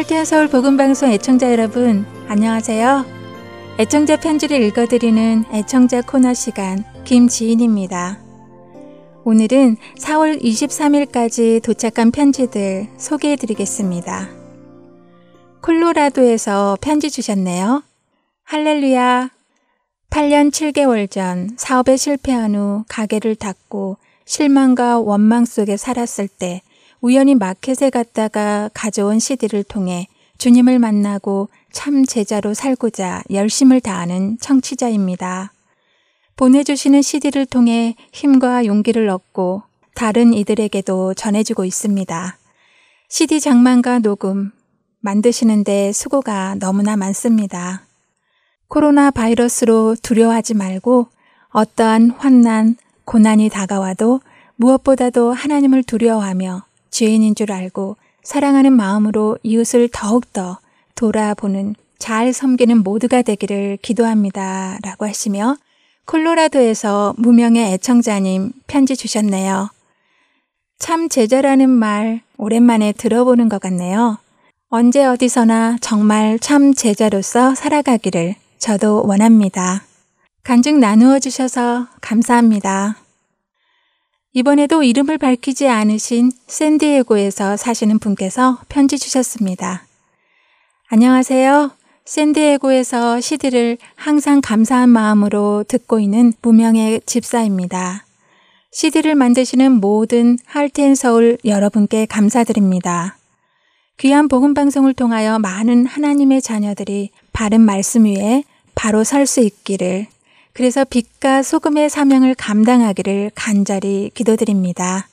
할테아 서울 복음방송 애청자 여러분, 안녕하세요. 애청자 편지를 읽어드리는 애청자 코너 시간, 김지인입니다. 오늘은 4월 23일까지 도착한 편지들 소개해드리겠습니다. 콜로라도에서 편지 주셨네요. 할렐루야. 8년 7개월 전 사업에 실패한 후 가게를 닫고 실망과 원망 속에 살았을 때 우연히 마켓에 갔다가 가져온 CD를 통해 주님을 만나고 참 제자로 살고자 열심을 다하는 청취자입니다. 보내주시는 CD를 통해 힘과 용기를 얻고 다른 이들에게도 전해주고 있습니다. CD 장만과 녹음, 만드시는데 수고가 너무나 많습니다. 코로나 바이러스로 두려워하지 말고 어떠한 환난, 고난이 다가와도 무엇보다도 하나님을 두려워하며 죄인인 줄 알고 사랑하는 마음으로 이웃을 더욱더 돌아보는 잘 섬기는 모두가 되기를 기도합니다. 라고 하시며 콜로라도에서 무명의 애청자님 편지 주셨네요. 참 제자라는 말 오랜만에 들어보는 것 같네요. 언제 어디서나 정말 참 제자로서 살아가기를 저도 원합니다. 간증 나누어 주셔서 감사합니다. 이번에도 이름을 밝히지 않으신 샌디에고에서 사시는 분께서 편지 주셨습니다. 안녕하세요. 샌디에고에서 시디를 항상 감사한 마음으로 듣고 있는 무명의 집사입니다. 시디를 만드시는 모든 할텐 서울 여러분께 감사드립니다. 귀한 복음 방송을 통하여 많은 하나님의 자녀들이 바른 말씀 위에 바로 설 수 있기를 그래서 빛과 소금의 사명을 감당하기를 간절히 기도드립니다.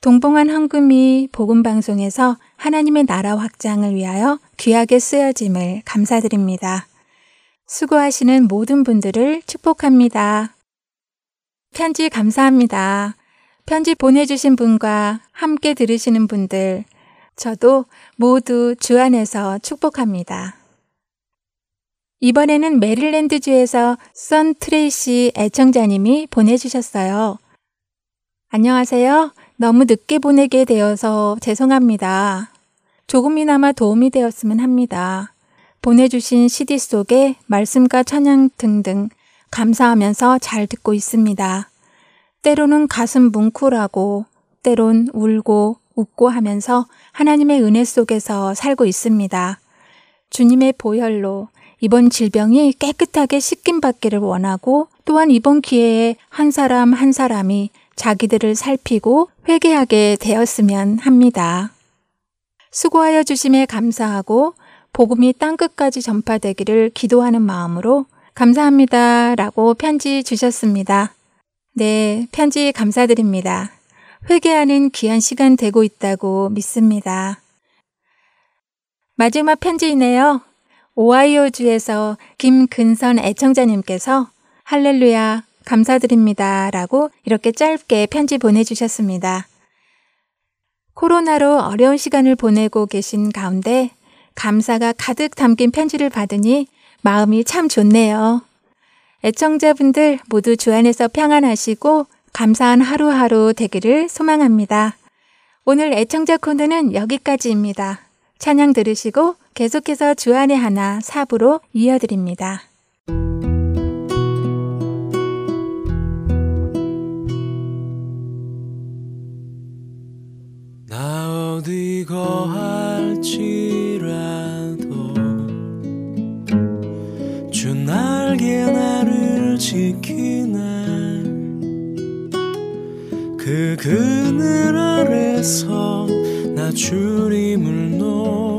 동봉한 헌금이 복음방송에서 하나님의 나라 확장을 위하여 귀하게 쓰여짐을 감사드립니다. 수고하시는 모든 분들을 축복합니다. 편지 감사합니다. 편지 보내주신 분과 함께 들으시는 분들, 저도 모두 주 안에서 축복합니다. 이번에는 메릴랜드주에서 선 트레이시 애청자님이 보내주셨어요. 안녕하세요. 너무 늦게 보내게 되어서 죄송합니다. 조금이나마 도움이 되었으면 합니다. 보내주신 CD 속에 말씀과 찬양 등등 감사하면서 잘 듣고 있습니다. 때로는 가슴 뭉클하고, 때론 울고, 웃고 하면서 하나님의 은혜 속에서 살고 있습니다. 주님의 보혈로 이번 질병이 깨끗하게 씻김 받기를 원하고 또한 이번 기회에 한 사람 한 사람이 자기들을 살피고 회개하게 되었으면 합니다. 수고하여 주심에 감사하고 복음이 땅끝까지 전파되기를 기도하는 마음으로 감사합니다. 라고 편지 주셨습니다. 네, 편지 감사드립니다. 회개하는 귀한 시간 되고 있다고 믿습니다. 마지막 편지이네요. 오하이오주에서 김근선 애청자님께서 할렐루야 감사드립니다 라고 이렇게 짧게 편지 보내주셨습니다. 코로나로 어려운 시간을 보내고 계신 가운데 감사가 가득 담긴 편지를 받으니 마음이 참 좋네요. 애청자분들 모두 주 안에서 평안하시고 감사한 하루하루 되기를 소망합니다. 오늘 애청자 코너는 여기까지입니다. 찬양 들으시고 계속해서 주안의 하나 사부로 이어드립니다. 나 어디 거할지라도 주 날개 나를 지키네 그 그늘 아래서 나 주님을 노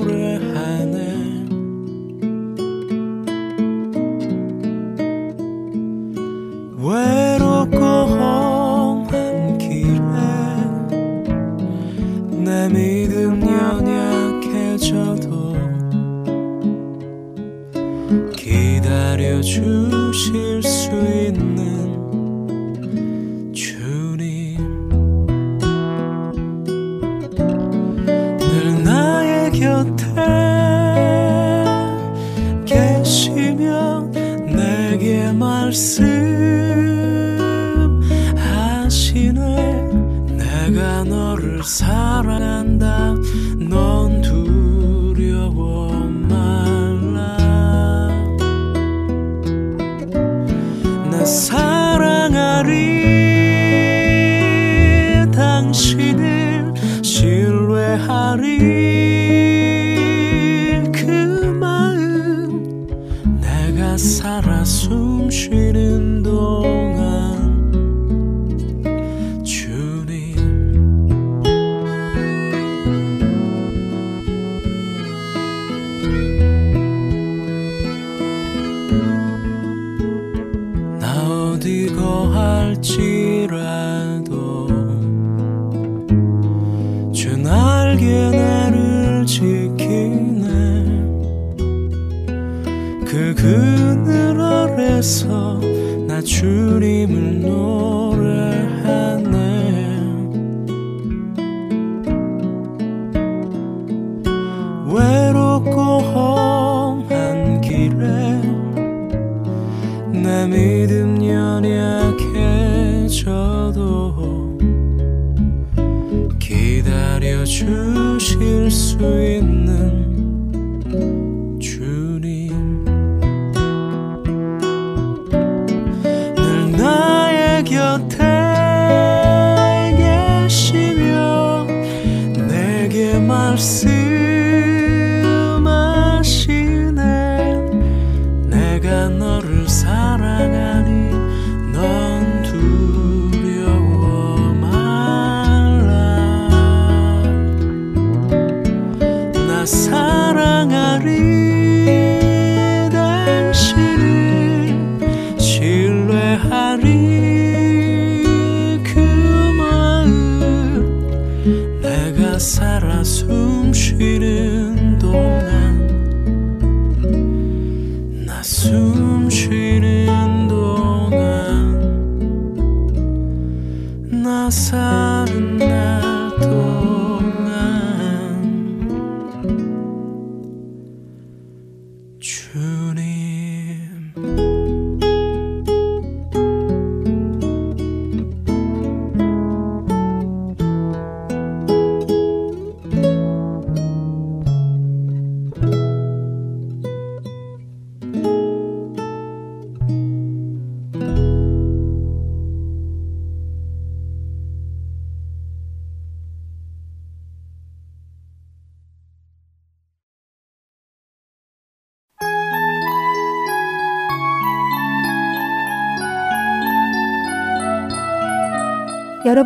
주실 수 있는 말씀하시네 사랑하리 당신을 신뢰하리. 신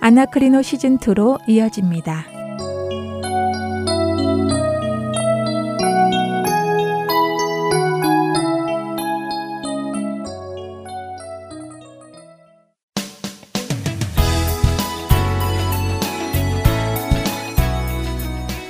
아나크리노 시즌2로 이어집니다.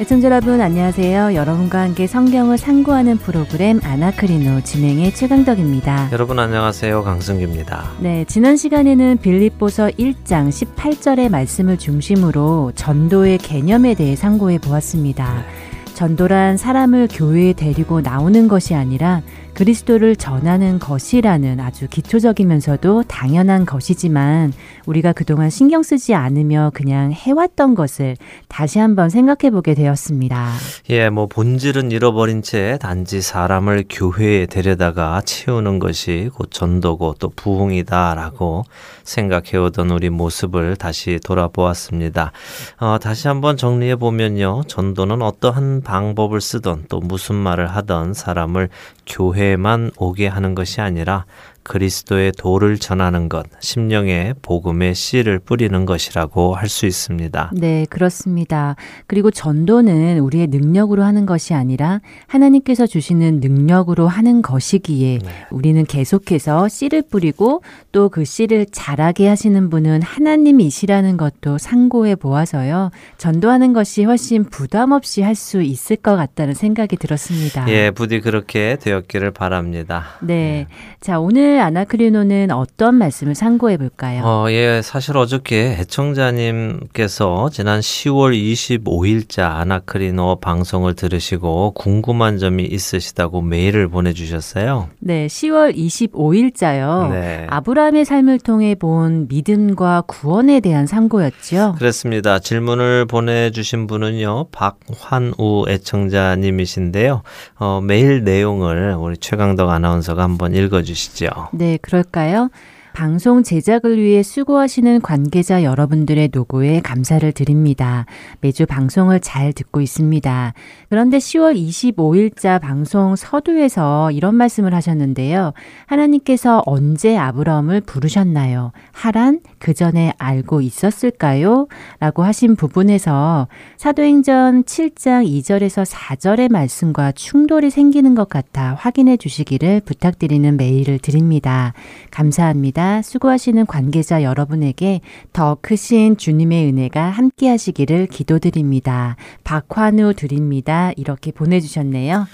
애청자 여러분 안녕하세요. 여러분과 함께 성경을 상고하는 프로그램 아나크리노 진행의 최강덕입니다. 여러분 안녕하세요. 강승규입니다. 네, 지난 시간에는 빌립보서 1장 18절의 말씀을 중심으로 전도의 개념에 대해 상고해 보았습니다. 전도란 사람을 교회에 데리고 나오는 것이 아니라 그리스도를 전하는 것이라는 아주 기초적이면서도 당연한 것이지만 우리가 그동안 신경 쓰지 않으며 그냥 해왔던 것을 다시 한번 생각해 보게 되었습니다. 예, 뭐 본질은 잃어버린 채 단지 사람을 교회에 데려다가 채우는 것이 곧 전도고 또 부흥이다라고 생각해 오던 우리 모습을 다시 돌아보았습니다. 어, 다시 한번 정리해 보면요. 전도는 어떠한 방법을 쓰던 또 무슨 말을 하던 사람을 교회에만 오게 하는 것이 아니라 그리스도의 도를 전하는 것, 심령의 복음의 씨를 뿌리는 것이라고 할 수 있습니다. 네, 그렇습니다. 그리고 전도는 우리의 능력으로 하는 것이 아니라 하나님께서 주시는 능력으로 하는 것이기에 네. 우리는 계속해서 씨를 뿌리고 또 그 씨를 자라게 하시는 분은 하나님이시라는 것도 상고해 보아서요. 전도하는 것이 훨씬 부담 없이 할 수 있을 것 같다는 생각이 들었습니다. 예, 부디 그렇게 되었기를 바랍니다. 네. 자, 오늘 오늘 아나크리노는 어떤 말씀을 상고해 볼까요? 어, 예, 사실 어저께 애청자님께서 지난 10월 25일자 아나크리노 방송을 들으시고 궁금한 점이 있으시다고 메일을 보내주셨어요. 네, 10월 25일자요. 네. 아브라함의 삶을 통해 본 믿음과 구원에 대한 상고였죠. 그렇습니다. 질문을 보내주신 분은요, 박환우 애청자님이신데요. 어, 메일 내용을 우리 최강덕 아나운서가 한번 읽어주시죠. 네, 그럴까요? 방송 제작을 위해 수고하시는 관계자 여러분들의 노고에 감사를 드립니다. 매주 방송을 잘 듣고 있습니다. 그런데 10월 25일자 방송 서두에서 이런 말씀을 하셨는데요. 하나님께서 언제 아브라함을 부르셨나요? 하란 그 전에 알고 있었을까요? 라고 하신 부분에서 사도행전 7장 2절에서 4절의 말씀과 충돌이 생기는 것 같아 확인해 주시기를 부탁드리는 메일을 드립니다. 감사합니다. 수고하시는 관계자 여러분에게 더 크신 주님의 은혜가 함께 하시기를 기도드립니다. 박환우 드립니다. 이렇게 보내주셨네요.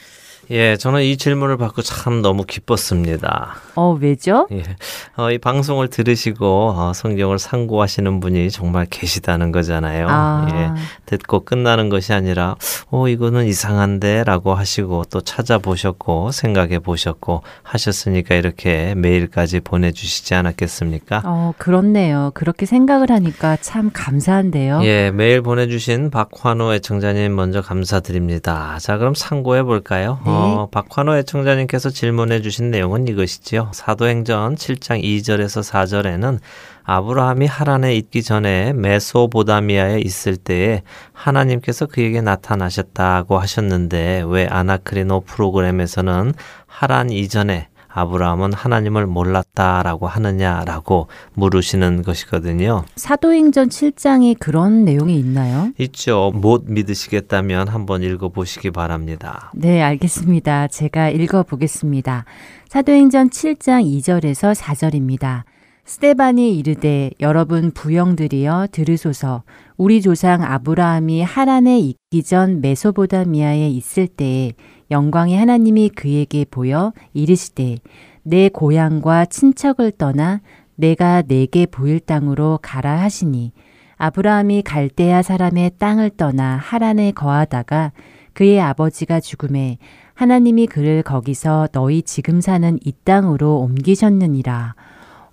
예, 저는 이 질문을 받고 참 너무 기뻤습니다. 어, 왜죠? 예, 어, 이 방송을 들으시고 어, 성경을 상고하시는 분이 정말 계시다는 거잖아요. 아. 예, 듣고 끝나는 것이 아니라, 어, 이거는 이상한데 라고 하시고 또 찾아보셨고 생각해 보셨고 하셨으니까 이렇게 메일까지 보내주시지 않았겠습니까? 어, 그렇네요. 그렇게 생각을 하니까 참 감사한데요. 예, 메일 보내주신 박환호 애청자님 먼저 감사드립니다. 자, 그럼 상고해 볼까요? 네. 어, 박환호 애청자님께서 질문해 주신 내용은 이것이지요. 사도행전 7장 2절에서 4절에는 아브라함이 하란에 있기 전에 메소보다미아에 있을 때에 하나님께서 그에게 나타나셨다고 하셨는데 왜 아나크리노 프로그램에서는 하란 이전에 아브라함은 하나님을 몰랐다라고 하느냐라고 물으시는 것이거든요. 사도행전 7장에 그런 내용이 있나요? 있죠. 못 믿으시겠다면 한번 읽어 보시기 바랍니다. 네, 알겠습니다. 제가 읽어 보겠습니다. 사도행전 7장 2절에서 4절입니다. 스테반이 이르되 여러분 부영들이여 들으소서 우리 조상 아브라함이 하란에 있기 전 메소보다미아에 있을 때에 영광의 하나님이 그에게 보여 이르시되 내 고향과 친척을 떠나 내가 내게 보일 땅으로 가라 하시니 아브라함이 갈대아 사람의 땅을 떠나 하란에 거하다가 그의 아버지가 죽음에 하나님이 그를 거기서 너희 지금 사는 이 땅으로 옮기셨느니라.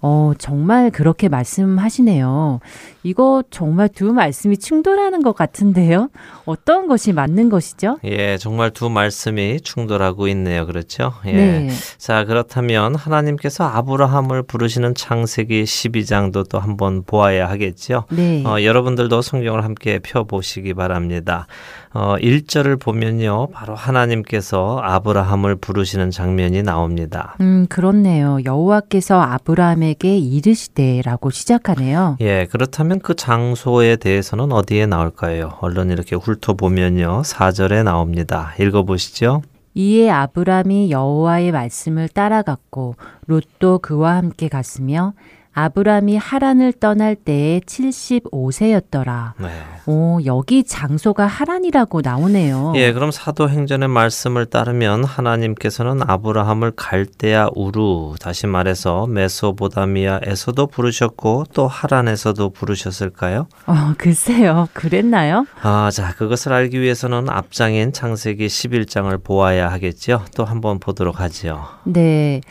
어, 정말 그렇게 말씀하시네요. 이거 정말 두 말씀이 충돌하는 것 같은데요? 어떤 것이 맞는 것이죠? 예, 정말 두 말씀이 충돌하고 있네요. 그렇죠? 예. 네. 자, 그렇다면 하나님께서 아브라함을 부르시는 창세기 12장도 또 한번 보아야 하겠죠? 네. 어, 여러분들도 성경을 함께 펴 보시기 바랍니다. 어, 1절을 보면요. 바로 하나님께서 아브라함을 부르시는 장면이 나옵니다. 음, 그렇네요. 여호와께서 아브라함에게 이르시되라고 시작하네요. 예, 그렇다면 그 장소에 대해서는 어디에 나올까요? 얼른 이렇게 훑어보면요. 4절에 나옵니다. 읽어보시죠. 이에 아브람이 여호와의 말씀을 따라갔고 롯도 그와 함께 갔으며 아브람이 하란을 떠날 때에 75세였더라. 네. 오, 여기 장소가 하란이라고 나오네요. 예, 그럼 사도행전의 말씀을 따르면 하나님께서는 아브라함을 갈대아 우루, 다시 말해서 메소보다미아에서도 부르셨고 또 하란에서도 부르셨을까요? 어, 글쎄요. 그랬나요? 아, 자, 그것을 알기 위해서는 앞장인 창세기 11장을 보아야 하겠죠. 또 한번 보도록 하지요. 네.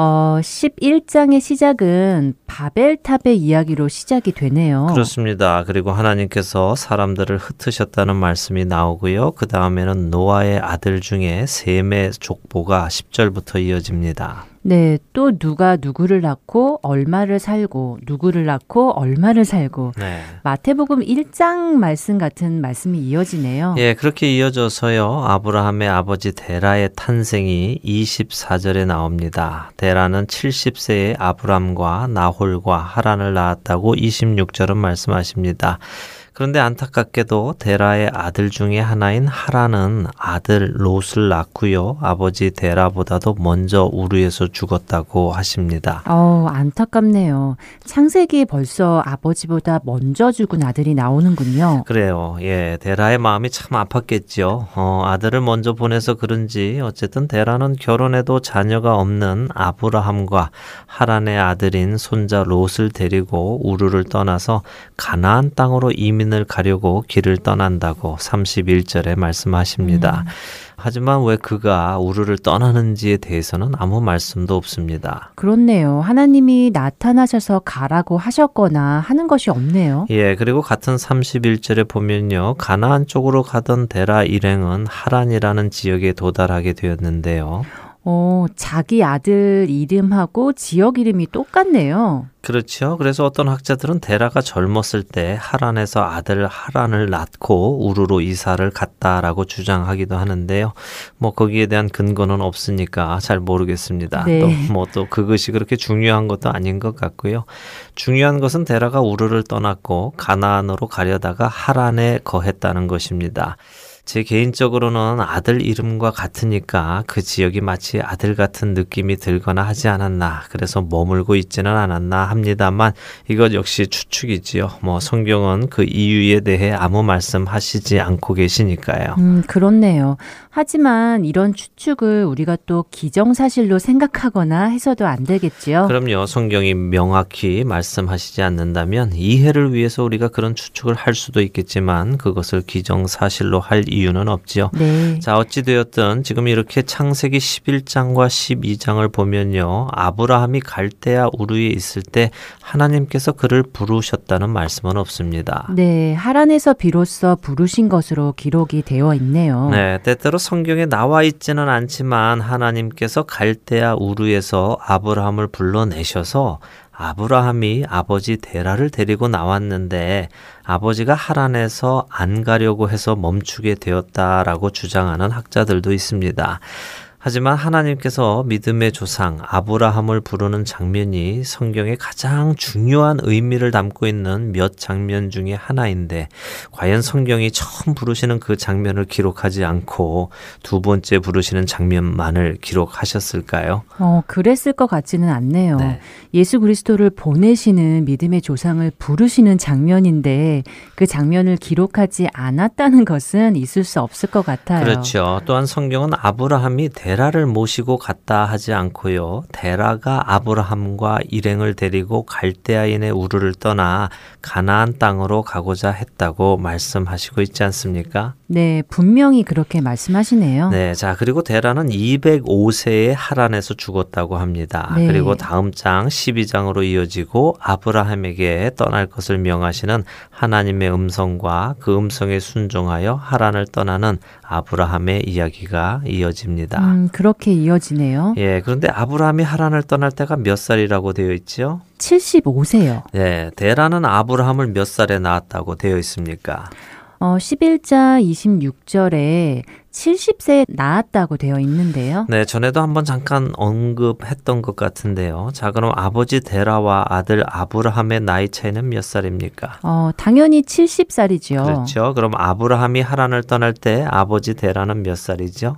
어, 11장의 시작은 바벨탑의 이야기로 시작이 되네요. 그렇습니다. 그리고 하나님께서 사람들을 흩으셨다는 말씀이 나오고요. 그 다음에는 노아의 아들 중에 셈의 족보가 10절부터 이어집니다. 네, 또 누가 누구를 낳고 얼마를 살고 누구를 낳고 얼마를 살고 네. 마태복음 1장 말씀 같은 말씀이 이어지네요. 예, 그렇게 이어져서요. 아브라함의 아버지 데라의 탄생이 24절에 나옵니다. 데라는 70세에 아브람과 나홀과 하란을 낳았다고 26절은 말씀하십니다. 그런데 안타깝게도 데라의 아들 중에 하나인 하라는 아들 롯을 낳고요. 아버지 데라보다도 먼저 우르에서 죽었다고 하십니다. 어, 안타깝네요. 창세기에 벌써 아버지보다 먼저 죽은 아들이 나오는군요. 그래요. 예, 데라의 마음이 참 아팠겠죠. 어, 아들을 먼저 보내서 그런지 어쨌든 데라는 결혼해도 자녀가 없는 아브라함과 하란의 아들인 손자 롯을 데리고 우르를 떠나서 가나안 땅으로 이민 을 가려고 길을 떠난다고 31절에 말씀하십니다. 음. 하지만 왜 그가 우르를 떠나는지에 대해서는 아무 말씀도 없습니다. 그렇네요. 하나님이 나타나셔서 가라고 하셨거나 하는 것이 없네요. 예, 그리고 같은 31절에 보면요. 가나안 쪽으로 가던 데라 일행은 하란이라는 지역에 도달하게 되었는데요. 어, 자기 아들 이름하고 지역 이름이 똑같네요. 그렇죠. 그래서 어떤 학자들은 데라가 젊었을 때 하란에서 아들 하란을 낳고 우르로 이사를 갔다라고 주장하기도 하는데요. 뭐 거기에 대한 근거는 없으니까 잘 모르겠습니다. 네. 또뭐 또 그것이 그렇게 중요한 것도 아닌 것 같고요. 중요한 것은 데라가 우르를 떠났고 가나안으로 가려다가 하란에 거했다는 것입니다. 제 개인적으로는 아들 이름과 같으니까 그 지역이 마치 아들 같은 느낌이 들거나 하지 않았나. 그래서 머물고 있지는 않았나 합니다만 이것 역시 추측이지요. 뭐 성경은 그 이유에 대해 아무 말씀 하시지 않고 계시니까요. 음, 그렇네요. 하지만 이런 추측을 우리가 또 기정사실로 생각하거나 해서도 안 되겠지요. 그럼요. 성경이 명확히 말씀하시지 않는다면 이해를 위해서 우리가 그런 추측을 할 수도 있겠지만 그것을 기정사실로 할 이유는 없지요. 네. 자, 어찌되었든 지금 이렇게 창세기 11장과 12장을 보면요. 아브라함이 갈대아 우르에 있을 때 하나님께서 그를 부르셨다는 말씀은 없습니다. 네. 하란에서 비로소 부르신 것으로 기록이 되어 있네요. 네. 때때로 성경에 나와 있지는 않지만 하나님께서 갈대아 우르에서 아브라함을 불러내셔서 아브라함이 아버지 데라를 데리고 나왔는데 아버지가 하란에서 안 가려고 해서 멈추게 되었다라고 주장하는 학자들도 있습니다. 하지만 하나님께서 믿음의 조상 아브라함을 부르는 장면이 성경에 가장 중요한 의미를 담고 있는 몇 장면 중에 하나인데 과연 성경이 처음 부르시는 그 장면을 기록하지 않고 두 번째 부르시는 장면만을 기록하셨을까요? 어, 그랬을 것 같지는 않네요. 네. 예수 그리스도를 보내시는 믿음의 조상을 부르시는 장면인데 그 장면을 기록하지 않았다는 것은 있을 수 없을 것 같아요. 그렇죠. 또한 성경은 아브라함이 데라를 모시고 갔다 하지 않고요. 데라가 아브라함과 일행을 데리고 갈대아인의 우르를 떠나 가나안 땅으로 가고자 했다고 말씀하시고 있지 않습니까? 네, 분명히 그렇게 말씀하시네요. 네, 자 그리고 데라는 205세에 하란에서 죽었다고 합니다. 네. 그리고 다음 장 12장으로 이어지고 아브라함에게 떠날 것을 명하시는 하나님의 음성과 그 음성에 순종하여 하란을 떠나는 아브라함의 이야기가 이어집니다. 음, 그렇게 이어지네요. 예, 그런데 아브라함이 하란을 떠날 때가 몇 살이라고 되어 있죠? 75세요. 네, 데라는 아브라함을 몇 살에 낳았다고 되어 있습니까? 어, 11자 26절에 70세 낳았다고 되어 있는데요. 네, 전에도 한번 잠깐 언급했던 것 같은데요. 자, 그럼 아버지 데라와 아들 아브라함의 나이 차이는 몇 살입니까? 어, 당연히 70살이죠. 그렇죠. 그럼 아브라함이 하란을 떠날 때 아버지 데라는 몇 살이죠?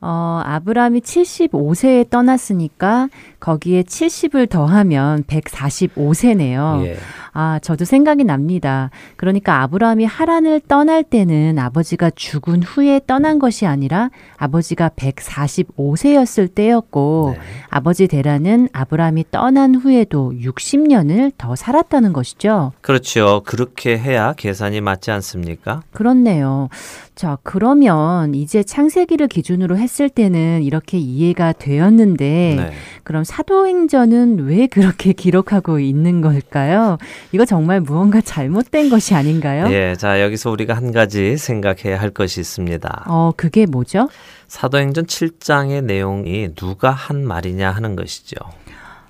어, 아브라함이 75세에 떠났으니까 거기에 70을 더하면 145세네요. 예. 아, 저도 생각이 납니다. 그러니까 아브라함이 하란을 떠날 때는 아버지가 죽은 후에 떠난 것이 아니라 아버지가 145세였을 때였고 네. 아버지 데라는 아브라함이 떠난 후에도 60년을 더 살았다는 것이죠. 그렇죠. 그렇게 해야 계산이 맞지 않습니까? 그렇네요. 자, 그러면 이제 창세기를 기준으로 했을 때는 이렇게 이해가 되었는데 네. 그럼 사도행전은 왜 그렇게 기록하고 있는 걸까요? 이거 정말 무언가 잘못된 것이 아닌가요? 예, 자, 여기서 우리가 한 가지 생각해야 할 것이 있습니다. 어, 그게 뭐죠? 사도행전 7장의 내용이 누가 한 말이냐 하는 것이죠.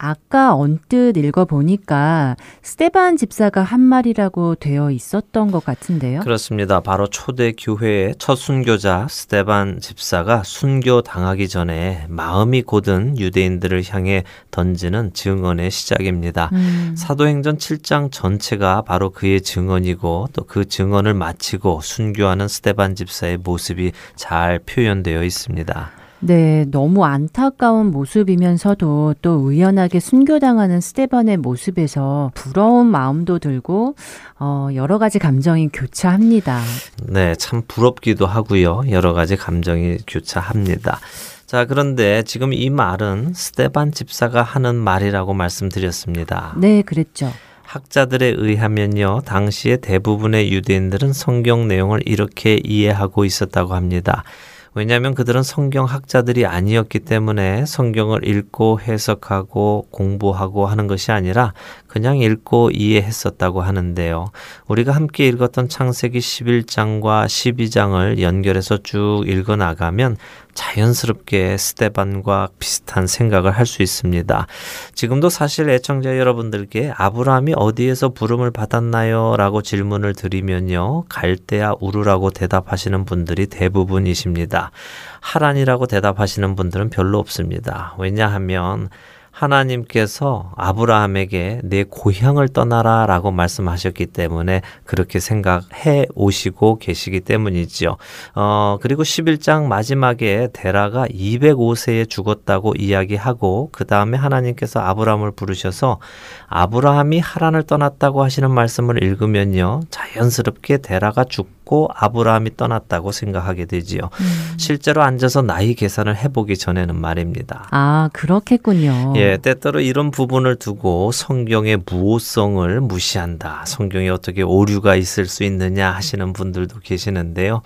아까 언뜻 읽어보니까 스테반 집사가 한 말이라고 되어 있었던 것 같은데요. 그렇습니다. 바로 초대 교회의 첫 순교자 스테반 집사가 순교 당하기 전에 마음이 고든 유대인들을 향해 던지는 증언의 시작입니다. 음. 사도행전 7장 전체가 바로 그의 증언이고 또 그 증언을 마치고 순교하는 스테반 집사의 모습이 잘 표현되어 있습니다. 네, 너무 안타까운 모습이면서도 또 의연하게 순교당하는 스테반의 모습에서 부러운 마음도 들고 어, 여러 가지 감정이 교차합니다. 네, 참 부럽기도 하고요. 여러 가지 감정이 교차합니다. 자, 그런데 지금 이 말은 스테반 집사가 하는 말이라고 말씀드렸습니다. 네, 그랬죠. 학자들에 의하면요, 당시의 대부분의 유대인들은 성경 내용을 이렇게 이해하고 있었다고 합니다. 왜냐하면 그들은 성경 학자들이 아니었기 때문에 성경을 읽고 해석하고 공부하고 하는 것이 아니라 그냥 읽고 이해했었다고 하는데요. 우리가 함께 읽었던 창세기 11장과 12장을 연결해서 쭉 읽어 나가면 자연스럽게 스테반과 비슷한 생각을 할 수 있습니다. 지금도 사실 애청자 여러분들께 아브라함이 어디에서 부름을 받았나요? 라고 질문을 드리면요. 갈대아 우르라고 대답하시는 분들이 대부분이십니다. 하란이라고 대답하시는 분들은 별로 없습니다. 왜냐하면 하나님께서 아브라함에게 내 고향을 떠나라 라고 말씀하셨기 때문에 그렇게 생각해 오시고 계시기 때문이지요. 어, 그리고 11장 마지막에 데라가 205세에 죽었다고 이야기하고 그 다음에 하나님께서 아브라함을 부르셔서 아브라함이 하란을 떠났다고 하시는 말씀을 읽으면요. 자연스럽게 데라가 죽고 않고 아브라함이 떠났다고 생각하게 되지요. 음. 실제로 앉아서 나이 계산을 해보기 전에는 말입니다. 아, 그렇겠군요. 예, 때때로 이런 부분을 두고 성경의 무호성을 무시한다. 성경에 어떻게 오류가 있을 수 있느냐 하시는 분들도 계시는데요.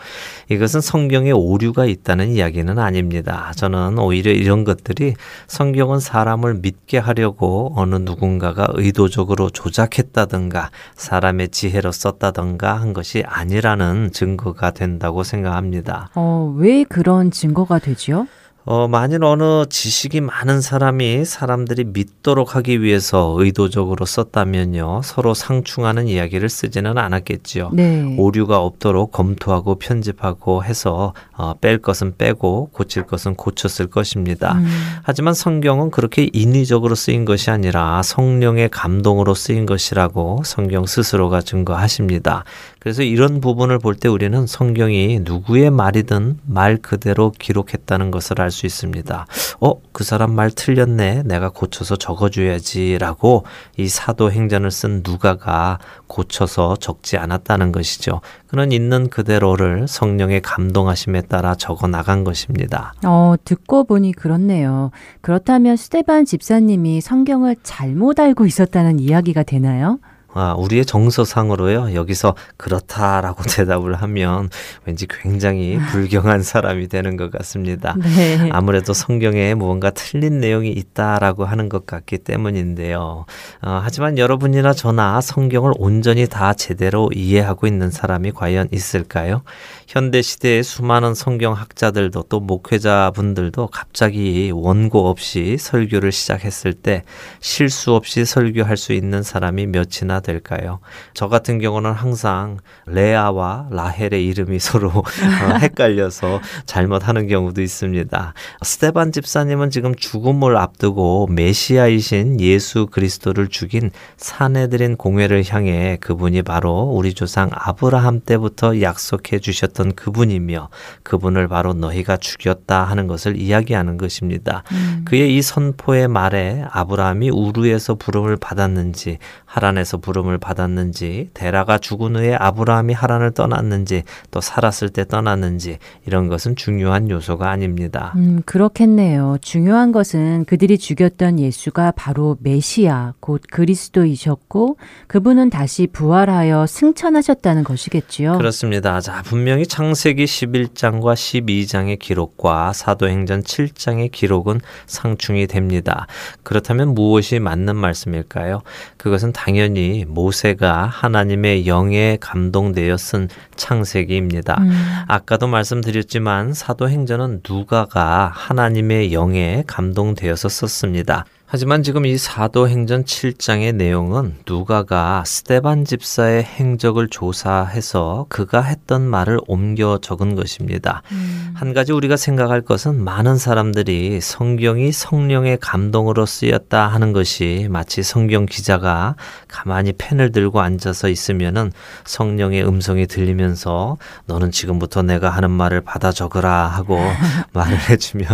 이것은 성경에 오류가 있다는 이야기는 아닙니다. 저는 오히려 이런 것들이 성경은 사람을 믿게 하려고 어느 누군가가 의도적으로 조작했다든가 사람의 지혜로 썼다든가 한 것이 아니라는 있는 증거가 된다고 생각합니다. 어, 왜 그런 증거가 되지요? 어, 만일 어느 지식이 많은 사람이 사람들이 믿도록 하기 위해서 의도적으로 썼다면요, 서로 상충하는 이야기를 쓰지는 않았겠지요. 네. 오류가 없도록 검토하고 편집하고 해서 어, 뺄 것은 빼고 고칠 것은 고쳤을 것입니다. 음. 하지만 성경은 그렇게 인위적으로 쓰인 것이 아니라 성령의 감동으로 쓰인 것이라고 성경 스스로가 증거하십니다. 그래서 이런 부분을 볼 때 우리는 성경이 누구의 말이든 말 그대로 기록했다는 것을 알 수 있습니다. 어, 그 사람 말 틀렸네. 내가 고쳐서 적어줘야지. 라고 이 사도행전을 쓴 누가가 고쳐서 적지 않았다는 것이죠. 그는 있는 그대로를 성령의 감동하심에 따라 적어 나간 것입니다. 어, 듣고 보니 그렇네요. 그렇다면 스테반 집사님이 성경을 잘못 알고 있었다는 이야기가 되나요? 아, 우리의 정서상으로요, 여기서 그렇다라고 대답을 하면 왠지 굉장히 불경한 사람이 되는 것 같습니다. 네. 아무래도 성경에 무언가 틀린 내용이 있다라고 하는 것 같기 때문인데요. 어, 하지만 여러분이나 저나 성경을 온전히 다 제대로 이해하고 있는 사람이 과연 있을까요? 현대 시대의 수많은 성경 학자들도 또 목회자분들도 갑자기 원고 없이 설교를 시작했을 때 실수 없이 설교할 수 있는 사람이 몇이나 될까요? 저 같은 경우는 항상 레아와 라헬의 이름이 서로 어, 헷갈려서 잘못하는 경우도 있습니다. 스테반 집사님은 지금 죽음을 앞두고 메시아이신 예수 그리스도를 죽인 사내들인 공회를 향해 그분이 바로 우리 조상 아브라함 때부터 약속해 주셨던 그분이며 그분을 바로 너희가 죽였다 하는 것을 이야기하는 것입니다. 음. 그의 이 선포의 말에 아브라함이 우르에서 부름을 받았는지 하란에서 부름 을 받았는지 데라가 죽은 후에 아브라함이 하란을 떠났는지 또 살았을 때 떠났는지 이런 것은 중요한 요소가 아닙니다. 음, 그렇겠네요. 중요한 것은 그들이 죽였던 예수가 바로 메시아 곧 그리스도이셨고 그분은 다시 부활하여 승천하셨다는 것이겠지요. 그렇습니다. 자, 분명히 창세기 11장과 12장의 기록과 사도행전 7장의 기록은 상충이 됩니다. 그렇다면 무엇이 맞는 말씀일까요? 그것은 당연히 모세가 하나님의 영에 감동되어 쓴 창세기입니다. 음. 아까도 말씀드렸지만 사도행전은 누가가 하나님의 영에 감동되어서 썼습니다. 하지만 지금 이 사도행전 7장의 내용은 누가가 스테반 집사의 행적을 조사해서 그가 했던 말을 옮겨 적은 것입니다. 음. 한 가지 우리가 생각할 것은 많은 사람들이 성경이 성령의 감동으로 쓰였다 하는 것이 마치 성경 기자가 가만히 펜을 들고 앉아서 있으면은 성령의 음성이 들리면서 너는 지금부터 내가 하는 말을 받아 적으라 하고 말을 해주며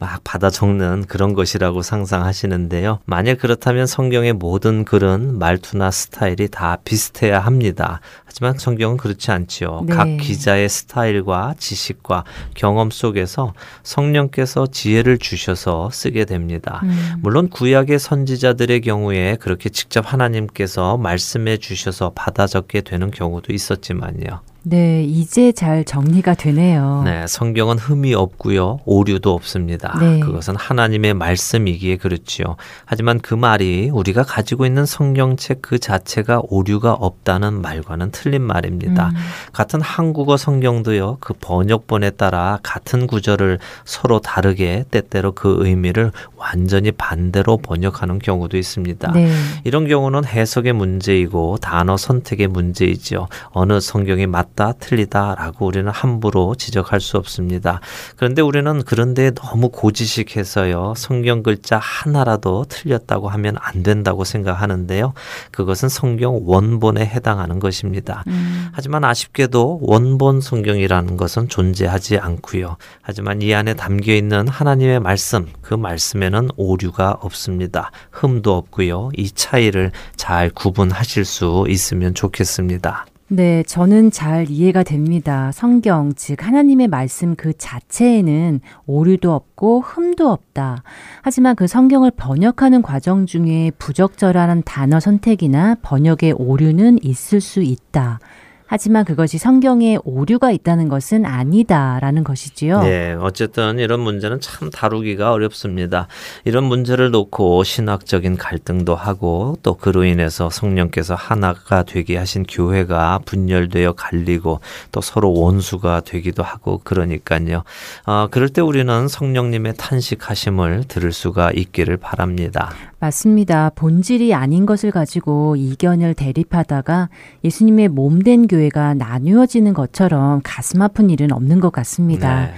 막 받아 적는 그런 것이라고 상상하시는 있는데요. 만약 그렇다면 성경의 모든 글은 말투나 스타일이 다 비슷해야 합니다. 하지만 성경은 그렇지 않지요. 네. 각 기자의 스타일과 지식과 경험 속에서 성령께서 지혜를 주셔서 쓰게 됩니다. 음. 물론 구약의 선지자들의 경우에 그렇게 직접 하나님께서 말씀해 주셔서 받아 적게 되는 경우도 있었지만요. 네, 이제 잘 정리가 되네요. 네, 성경은 흠이 없고요. 오류도 없습니다. 네. 그것은 하나님의 말씀이기에 그렇지요. 하지만 그 말이 우리가 가지고 있는 성경책 그 자체가 오류가 없다는 말과는 틀린 말입니다. 음. 같은 한국어 성경도요. 그 번역본에 따라 같은 구절을 서로 다르게 때때로 그 의미를 완전히 반대로 번역하는 경우도 있습니다. 네. 이런 경우는 해석의 문제이고 단어 선택의 문제이지요. 어느 성경이 맞 맞다 틀리다라고 우리는 함부로 지적할 수 없습니다. 그런데 우리는 그런데 너무 고지식해서요. 성경 글자 하나라도 틀렸다고 하면 안 된다고 생각하는데요. 그것은 성경 원본에 해당하는 것입니다. 음. 하지만 아쉽게도 원본 성경이라는 것은 존재하지 않고요. 하지만 이 안에 담겨 있는 하나님의 말씀, 그 말씀에는 오류가 없습니다. 흠도 없고요. 이 차이를 잘 구분하실 수 있으면 좋겠습니다. 네, 저는 잘 이해가 됩니다. 성경, 즉, 하나님의 말씀 그 자체에는 오류도 없고 흠도 없다. 하지만 그 성경을 번역하는 과정 중에 부적절한 단어 선택이나 번역의 오류는 있을 수 있다. 하지만 그것이 성경에 오류가 있다는 것은 아니다라는 것이지요. 네, 어쨌든 이런 문제는 참 다루기가 어렵습니다. 이런 문제를 놓고 신학적인 갈등도 하고 또 그로 인해서 성령께서 하나가 되게 하신 교회가 분열되어 갈리고 또 서로 원수가 되기도 하고 그러니까요. 어, 그럴 때 우리는 성령님의 탄식하심을 들을 수가 있기를 바랍니다. 맞습니다. 본질이 아닌 것을 가지고 이견을 대립하다가 예수님의 몸된 교회가 나누어지는 것처럼 가슴 아픈 일은 없는 것 같습니다. 네.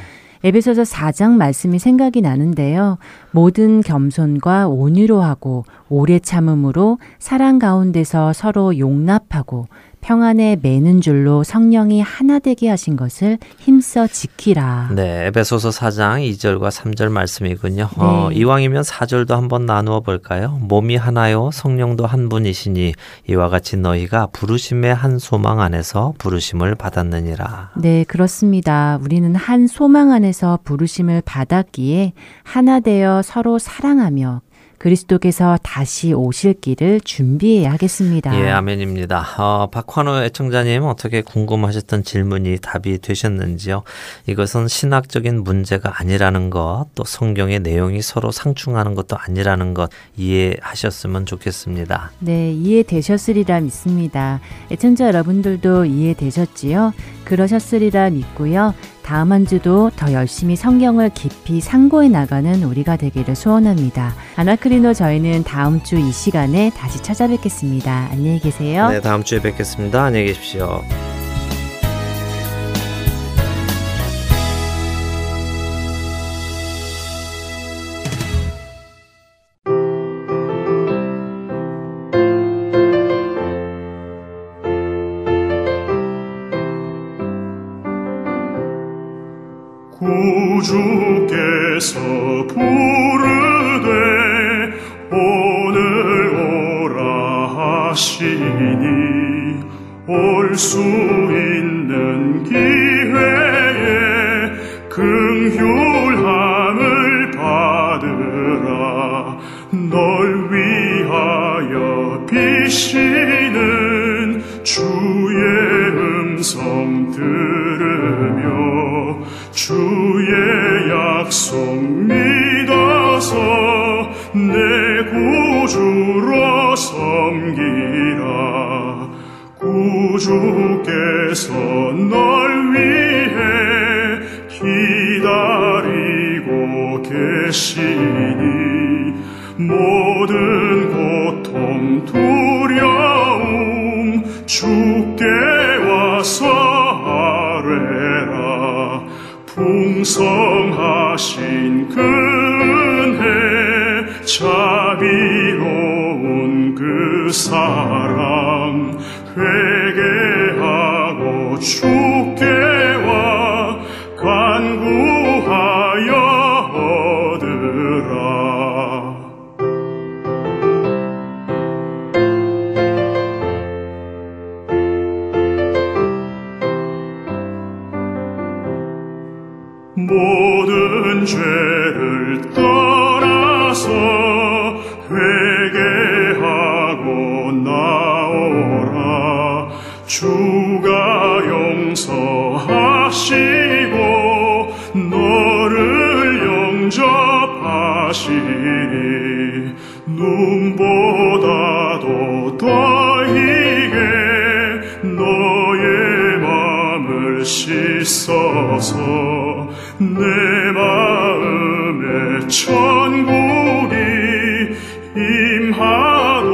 에베소서 4장 말씀이 생각이 나는데요. 모든 겸손과 온유로 하고 오래 참음으로 사랑 가운데서 서로 용납하고 평안에 매는 줄로 성령이 하나 되게 하신 것을 힘써 지키라. 네, 에베소서 4장 2절과 3절 말씀이군요. 네. 어, 이왕이면 4절도 한번 나누어 볼까요? 몸이 하나요, 성령도 한 분이시니 이와 같이 너희가 부르심의 한 소망 안에서 부르심을 받았느니라. 네, 그렇습니다. 우리는 한 소망 안에서 부르심을 받았기에 하나 되어 서로 사랑하며 그리스도께서 다시 오실 길을 준비해야 하겠습니다. 예, 아멘입니다. 어, 박환호 애청자님 어떻게 궁금하셨던 질문이 답이 되셨는지요? 이것은 신학적인 문제가 아니라는 것, 또 성경의 내용이 서로 상충하는 것도 아니라는 것 이해하셨으면 좋겠습니다. 네, 이해되셨으리라 믿습니다. 애청자 여러분들도 이해되셨지요? 그러셨으리라 믿고요. 다음 한 주도 더 열심히 성경을 깊이 상고해 나가는 우리가 되기를 소원합니다. 아나크리노 저희는 다음 주 이 시간에 다시 찾아뵙겠습니다. 안녕히 계세요. 네, 다음 주에 뵙겠습니다. 안녕히 계십시오. 풍성하신 그 은혜 자비로운 그 사랑 회개하고 주께 씻어서 내 마음에 천국이 임하도록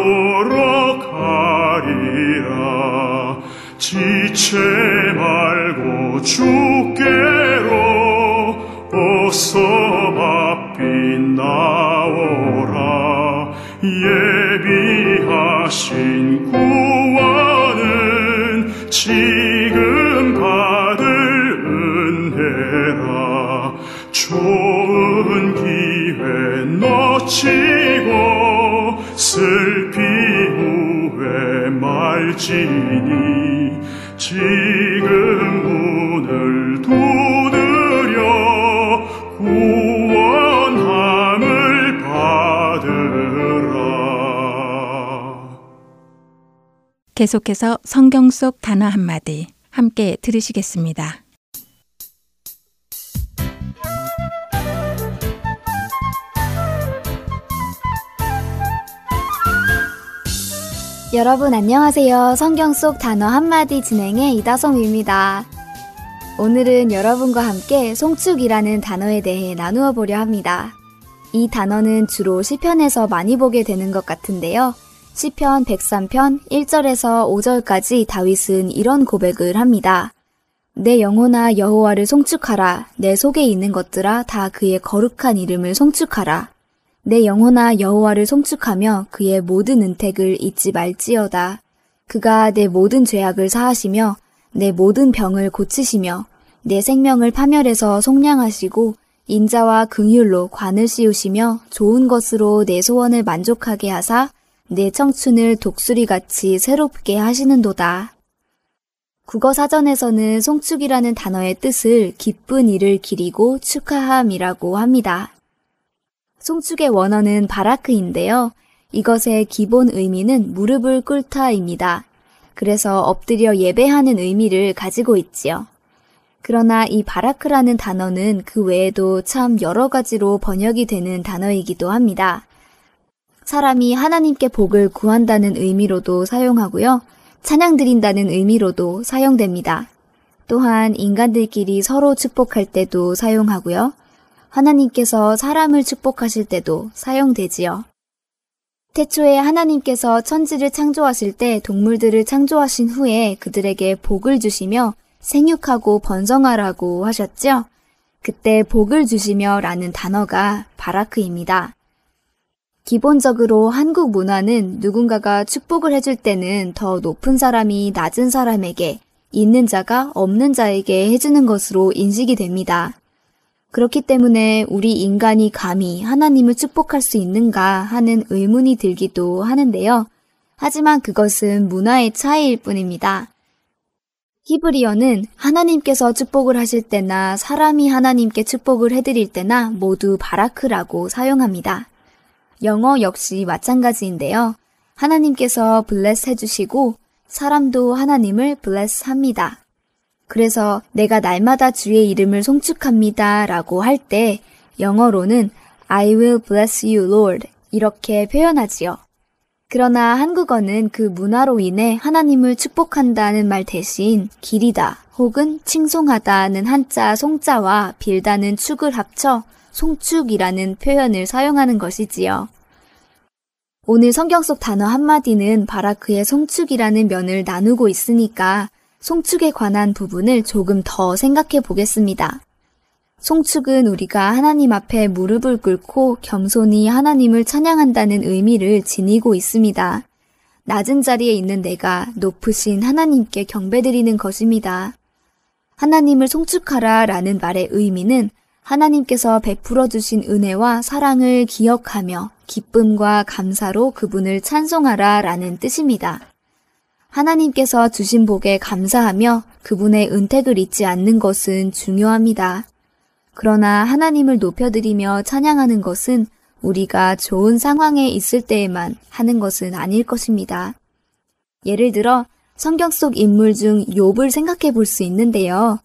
하리라. 지체 말고 주께로 어서 말지니 지금 문을 두드려 구원함을 받으라 계속해서 성경 속 단어 한마디 함께 들으시겠습니다. 여러분 안녕하세요. 성경 속 단어 한마디 진행의 이다솜입니다. 오늘은 여러분과 함께 송축이라는 단어에 대해 나누어 보려 합니다. 이 단어는 주로 시편에서 많이 보게 되는 것 같은데요. 시편 103편 1절에서 5절까지 다윗은 이런 고백을 합니다. 내 영혼아 여호와를 송축하라. 내 속에 있는 것들아 다 그의 거룩한 이름을 송축하라. 내 영혼아 여호와를 송축하며 그의 모든 은택을 잊지 말지어다. 그가 내 모든 죄악을 사하시며 내 모든 병을 고치시며 내 생명을 파멸해서 속량하시고 인자와 긍휼로 관을 씌우시며 좋은 것으로 내 소원을 만족하게 하사 내 청춘을 독수리같이 새롭게 하시는도다. 국어 사전에서는 송축이라는 단어의 뜻을 기쁜 일을 기리고 축하함이라고 합니다. 송축의 원어는 바라크인데요. 이것의 기본 의미는 무릎을 꿇다입니다. 그래서 엎드려 예배하는 의미를 가지고 있지요. 그러나 이 바라크라는 단어는 그 외에도 참 여러 가지로 번역이 되는 단어이기도 합니다. 사람이 하나님께 복을 구한다는 의미로도 사용하고요. 찬양 드린다는 의미로도 사용됩니다. 또한 인간들끼리 서로 축복할 때도 사용하고요. 하나님께서 사람을 축복하실 때도 사용되지요. 태초에 하나님께서 천지를 창조하실 때 동물들을 창조하신 후에 그들에게 복을 주시며 생육하고 번성하라고 하셨죠? 그때 복을 주시며 라는 단어가 바라크입니다. 기본적으로 한국 문화는 누군가가 축복을 해줄 때는 더 높은 사람이 낮은 사람에게, 있는 자가 없는 자에게 해주는 것으로 인식이 됩니다. 그렇기 때문에 우리 인간이 감히 하나님을 축복할 수 있는가 하는 의문이 들기도 하는데요. 하지만 그것은 문화의 차이일 뿐입니다. 히브리어는 하나님께서 축복을 하실 때나 사람이 하나님께 축복을 해드릴 때나 모두 바라크라고 사용합니다. 영어 역시 마찬가지인데요. 하나님께서 블레스 해주시고 사람도 하나님을 블레스 합니다. 그래서 내가 날마다 주의 이름을 송축합니다 라고 할 때 영어로는 I will bless you, Lord 이렇게 표현하지요. 그러나 한국어는 그 문화로 인해 하나님을 축복한다는 말 대신 기리다 혹은 칭송하다는 한자 송자와 빌다는 축을 합쳐 송축이라는 표현을 사용하는 것이지요. 오늘 성경 속 단어 한마디는 바라크의 송축이라는 면을 나누고 있으니까 송축에 관한 부분을 조금 더 생각해 보겠습니다. 송축은 우리가 하나님 앞에 무릎을 꿇고 겸손히 하나님을 찬양한다는 의미를 지니고 있습니다. 낮은 자리에 있는 내가 높으신 하나님께 경배드리는 것입니다. 하나님을 송축하라 라는 말의 의미는 하나님께서 베풀어 주신 은혜와 사랑을 기억하며 기쁨과 감사로 그분을 찬송하라 라는 뜻입니다. 하나님께서 주신 복에 감사하며 그분의 은택을 잊지 않는 것은 중요합니다. 그러나 하나님을 높여드리며 찬양하는 것은 우리가 좋은 상황에 있을 때에만 하는 것은 아닐 것입니다. 예를 들어 성경 속 인물 중 욥을 생각해 볼 수 있는데요.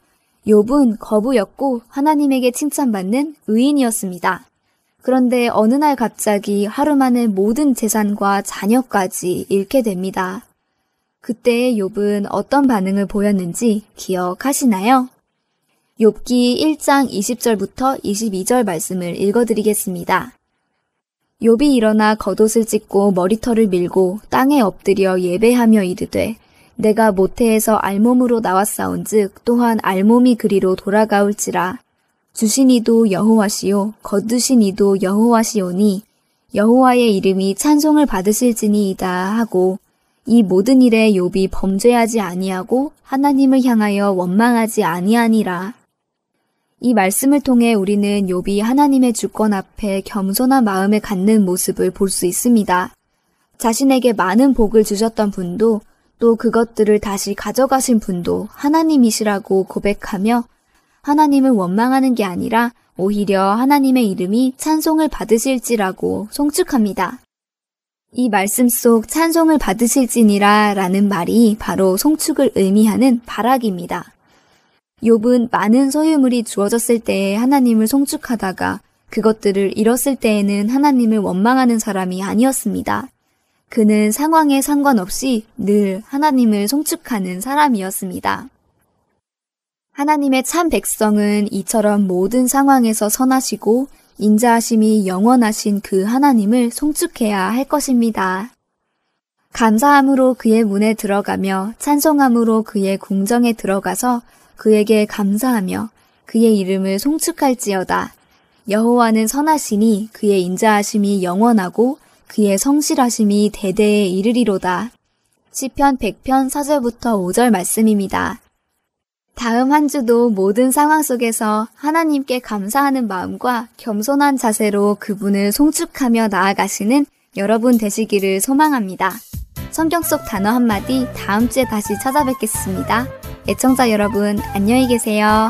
욥은 거부였고 하나님에게 칭찬받는 의인이었습니다. 그런데 어느 날 갑자기 하루 만에 모든 재산과 자녀까지 잃게 됩니다. 그때 욥은 어떤 반응을 보였는지 기억하시나요? 욥기 1장 20절부터 22절 말씀을 읽어드리겠습니다. 욥이 일어나 겉옷을 찢고 머리털을 밀고 땅에 엎드려 예배하며 이르되 내가 모태에서 알몸으로 나왔사온즉 또한 알몸이 그리로 돌아가올지라 주신 이도 여호와시요 거두신 이도 여호와시오니 여호와의 이름이 찬송을 받으실지니이다 하고 이 모든 일에 욥이 범죄하지 아니하고 하나님을 향하여 원망하지 아니하니라. 이 말씀을 통해 우리는 욥이 하나님의 주권 앞에 겸손한 마음을 갖는 모습을 볼 수 있습니다. 자신에게 많은 복을 주셨던 분도 또 그것들을 다시 가져가신 분도 하나님이시라고 고백하며 하나님을 원망하는 게 아니라 오히려 하나님의 이름이 찬송을 받으실지라고 송축합니다. 이 말씀 속 찬송을 받으실지니라 라는 말이 바로 송축을 의미하는 바락입니다. 욥은 많은 소유물이 주어졌을 때에 하나님을 송축하다가 그것들을 잃었을 때에는 하나님을 원망하는 사람이 아니었습니다. 그는 상황에 상관없이 늘 하나님을 송축하는 사람이었습니다. 하나님의 참 백성은 이처럼 모든 상황에서 선하시고 인자하심이 영원하신 그 하나님을 송축해야 할 것입니다. 감사함으로 그의 문에 들어가며 찬송함으로 그의 궁정에 들어가서 그에게 감사하며 그의 이름을 송축할지어다. 여호와는 선하시니 그의 인자하심이 영원하고 그의 성실하심이 대대에 이르리로다. 시편 100편 4절부터 5절 말씀입니다. 다음 한 주도 모든 상황 속에서 하나님께 감사하는 마음과 겸손한 자세로 그분을 송축하며 나아가시는 여러분 되시기를 소망합니다. 성경 속 단어 한마디 다음 주에 다시 찾아뵙겠습니다. 애청자 여러분, 안녕히 계세요.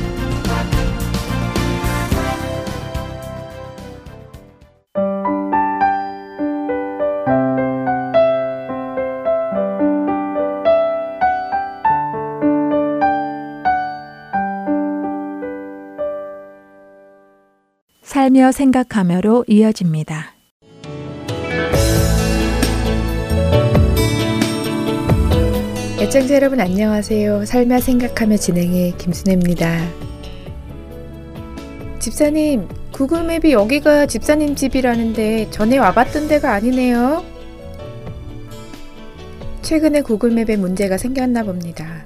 살며 생각하며로 이어집니다. 애청자 여러분 안녕하세요. 살며 생각하며 진행의 김순혜입니다. 집사님, 구글 맵이 여기가 집사님 집이라는데 전에 와봤던 데가 아니네요. 최근에 구글 맵에 문제가 생겼나 봅니다.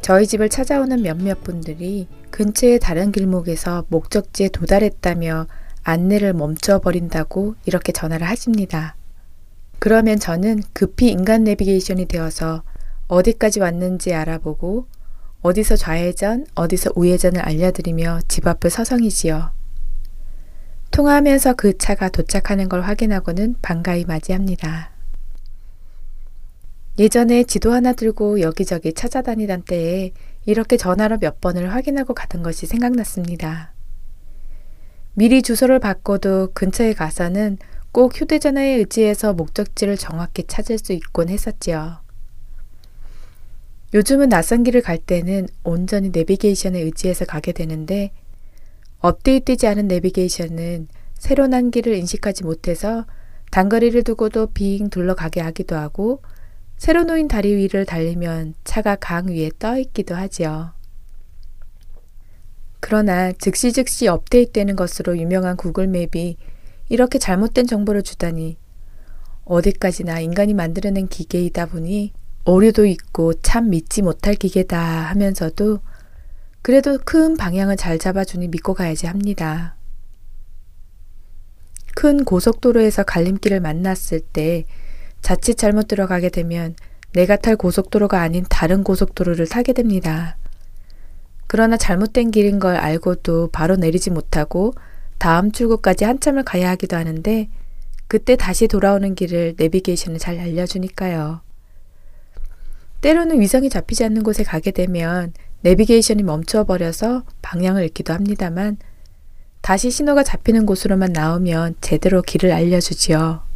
저희 집을 찾아오는 몇몇 분들이 근처의 다른 길목에서 목적지에 도달했다며 안내를 멈춰버린다고 이렇게 전화를 하십니다. 그러면 저는 급히 인간 내비게이션이 되어서 어디까지 왔는지 알아보고 어디서 좌회전, 어디서 우회전을 알려드리며 집 앞을 서성이지요. 통화하면서 그 차가 도착하는 걸 확인하고는 반가이 맞이합니다. 예전에 지도 하나 들고 여기저기 찾아다니던 때에 이렇게 전화로 몇 번을 확인하고 가던 것이 생각났습니다. 미리 주소를 바꿔도 근처에 가서는 꼭 휴대전화에 의지해서 목적지를 정확히 찾을 수 있곤 했었지요. 요즘은 낯선 길을 갈 때는 온전히 내비게이션에 의지해서 가게 되는데 업데이트되지 않은 내비게이션은 새로 난 길을 인식하지 못해서 단거리를 두고도 빙 둘러가게 하기도 하고 새로 놓인 다리 위를 달리면 차가 강 위에 떠 있기도 하지요. 그러나 즉시 즉시 업데이트되는 것으로 유명한 구글맵이 이렇게 잘못된 정보를 주다니 어디까지나 인간이 만들어낸 기계이다 보니 오류도 있고 참 믿지 못할 기계다 하면서도 그래도 큰 방향을 잘 잡아주니 믿고 가야지 합니다. 큰 고속도로에서 갈림길을 만났을 때 자칫 잘못 들어가게 되면 내가 탈 고속도로가 아닌 다른 고속도로를 타게 됩니다. 그러나 잘못된 길인 걸 알고도 바로 내리지 못하고 다음 출구까지 한참을 가야 하기도 하는데 그때 다시 돌아오는 길을 내비게이션을 잘 알려주니까요. 때로는 위성이 잡히지 않는 곳에 가게 되면 내비게이션이 멈춰버려서 방향을 잃기도 합니다만 다시 신호가 잡히는 곳으로만 나오면 제대로 길을 알려주지요.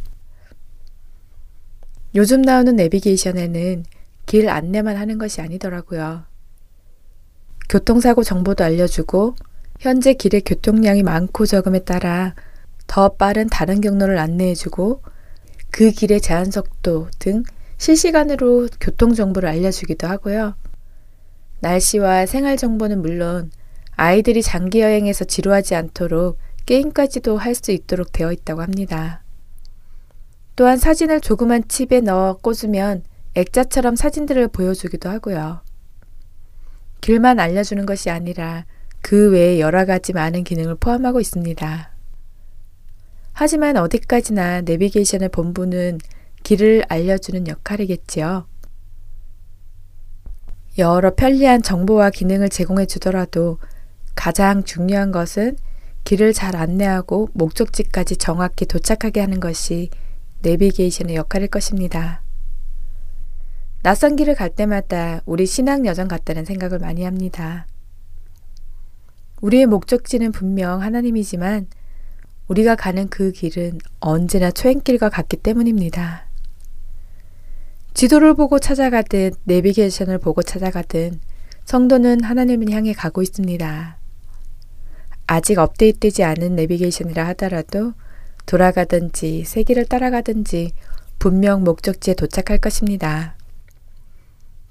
요즘 나오는 내비게이션에는 길 안내만 하는 것이 아니더라고요. 교통사고 정보도 알려주고 현재 길의 교통량이 많고 적음에 따라 더 빠른 다른 경로를 안내해주고 그 길의 제한 속도 등 실시간으로 교통 정보를 알려주기도 하고요. 날씨와 생활 정보는 물론 아이들이 장기 여행에서 지루하지 않도록 게임까지도 할 수 있도록 되어 있다고 합니다. 또한 사진을 조그만 칩에 넣어 꽂으면 액자처럼 사진들을 보여주기도 하고요. 길만 알려주는 것이 아니라 그 외에 여러 가지 많은 기능을 포함하고 있습니다. 하지만 어디까지나 내비게이션의 본부는 길을 알려주는 역할이겠지요. 여러 편리한 정보와 기능을 제공해 주더라도 가장 중요한 것은 길을 잘 안내하고 목적지까지 정확히 도착하게 하는 것이 내비게이션의 역할일 것입니다. 낯선 길을 갈 때마다 우리 신앙 여정 같다는 생각을 많이 합니다. 우리의 목적지는 분명 하나님이지만 우리가 가는 그 길은 언제나 초행길과 같기 때문입니다. 지도를 보고 찾아가든 내비게이션을 보고 찾아가든 성도는 하나님을 향해 가고 있습니다. 아직 업데이트되지 않은 내비게이션이라 하더라도 돌아가든지 세기를 따라가든지 분명 목적지에 도착할 것입니다.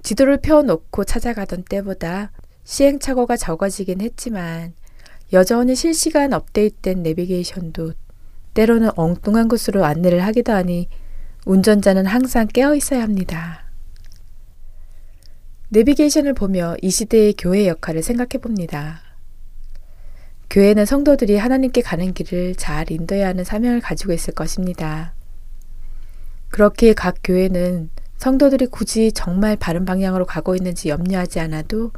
지도를 펴놓고 찾아가던 때보다 시행착오가 적어지긴 했지만 여전히 실시간 업데이트된 내비게이션도 때로는 엉뚱한 곳으로 안내를 하기도 하니 운전자는 항상 깨어 있어야 합니다. 내비게이션을 보며 이 시대의 교회 역할을 생각해 봅니다. 교회는 성도들이 하나님께 가는 길을 잘 인도해야 하는 사명을 가지고 있을 것입니다. 그렇게 각 교회는 성도들이 굳이 정말 바른 방향으로 가고 있는지 염려하지 않아도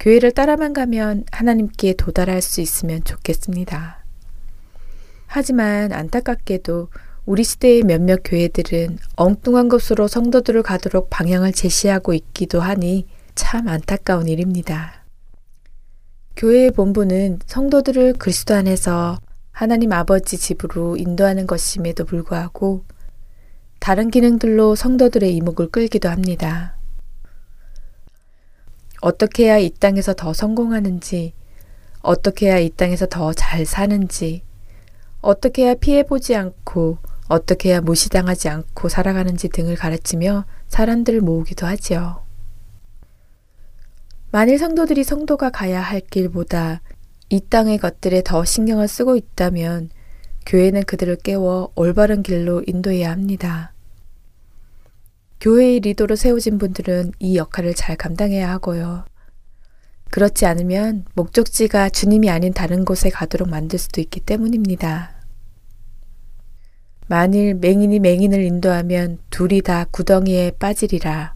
교회를 따라만 가면 하나님께 도달할 수 있으면 좋겠습니다. 하지만 안타깝게도 우리 시대의 몇몇 교회들은 엉뚱한 곳으로 성도들을 가도록 방향을 제시하고 있기도 하니 참 안타까운 일입니다. 교회의 본부는 성도들을 그리스도 안에서 하나님 아버지 집으로 인도하는 것임에도 불구하고 다른 기능들로 성도들의 이목을 끌기도 합니다. 어떻게 해야 이 땅에서 더 성공하는지, 어떻게 해야 이 땅에서 더 잘 사는지, 어떻게 해야 피해보지 않고, 어떻게 해야 무시당하지 않고 살아가는지 등을 가르치며 사람들을 모으기도 하지요. 만일 성도들이 성도가 가야 할 길보다 이 땅의 것들에 더 신경을 쓰고 있다면 교회는 그들을 깨워 올바른 길로 인도해야 합니다. 교회의 리더로 세워진 분들은 이 역할을 잘 감당해야 하고요. 그렇지 않으면 목적지가 주님이 아닌 다른 곳에 가도록 만들 수도 있기 때문입니다. 만일 맹인이 맹인을 인도하면 둘이 다 구덩이에 빠지리라.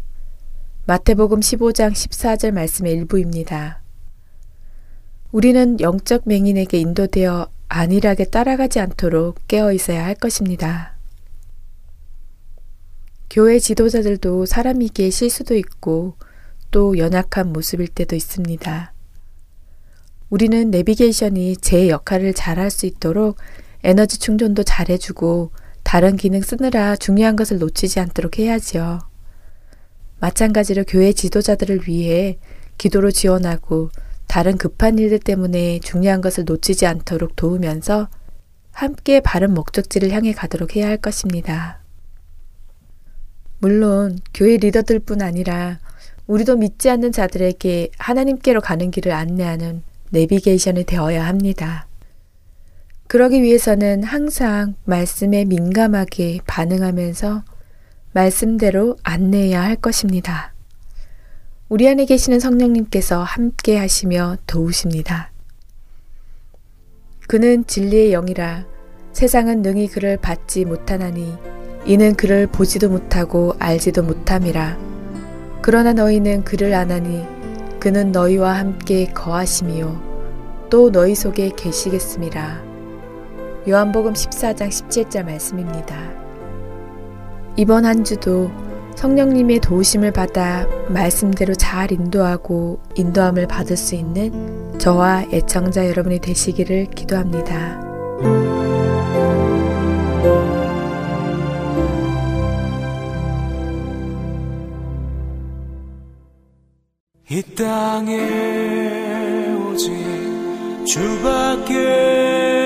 마태복음 15장 14절 말씀의 일부입니다. 우리는 영적 맹인에게 인도되어 안일하게 따라가지 않도록 깨어 있어야 할 것입니다. 교회 지도자들도 사람이기에 실수도 있고 또 연약한 모습일 때도 있습니다. 우리는 내비게이션이 제 역할을 잘 할 수 있도록 에너지 충전도 잘 해주고 다른 기능 쓰느라 중요한 것을 놓치지 않도록 해야지요. 마찬가지로 교회 지도자들을 위해 기도로 지원하고 다른 급한 일들 때문에 중요한 것을 놓치지 않도록 도우면서 함께 바른 목적지를 향해 가도록 해야 할 것입니다. 물론 교회 리더들 뿐 아니라 우리도 믿지 않는 자들에게 하나님께로 가는 길을 안내하는 내비게이션이 되어야 합니다. 그러기 위해서는 항상 말씀에 민감하게 반응하면서 말씀대로 안내해야 할 것입니다. 우리 안에 계시는 성령님께서 함께 하시며 도우십니다. 그는 진리의 영이라 세상은 능히 그를 받지 못하나니 이는 그를 보지도 못하고 알지도 못함이라. 그러나 너희는 그를 아나니 그는 너희와 함께 거하심이요 또 너희 속에 계시겠습니다. 요한복음 14장 17절 말씀입니다. 이번 한 주도 성령님의 도우심을 받아 말씀대로 잘 인도하고 인도함을 받을 수 있는 저와 애청자 여러분이 되시기를 기도합니다. 이 땅에 오직 주밖에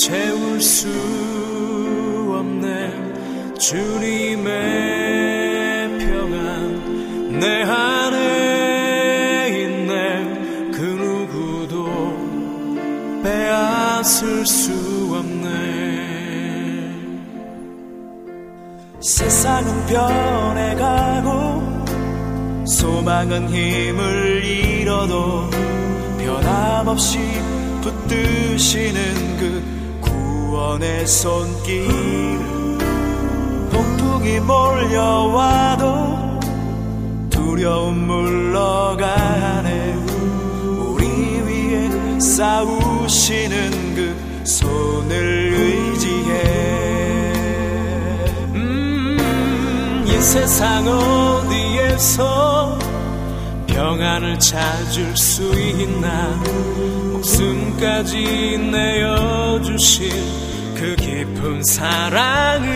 채울 수 없네. 주님의 평안 내 안에 있네. 그 누구도 빼앗을 수 없네. 세상은 변해가고 소망은 힘을 잃어도 변함없이 붙드시는 그 구원의 손길. 폭풍이 몰려와도 두려움 물러가 싸우시는 그 손을 의지해. 음, 이 세상 어디에서 평안을 찾을 수 있나? 목숨까지 내어주신 그 깊은 사랑을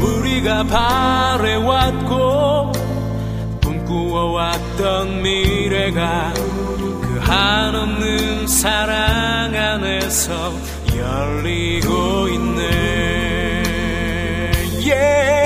우리가 바래왔고 꿈꾸어왔던 미래가 그 한없는 사랑 안에서 열리고 있네 yeah.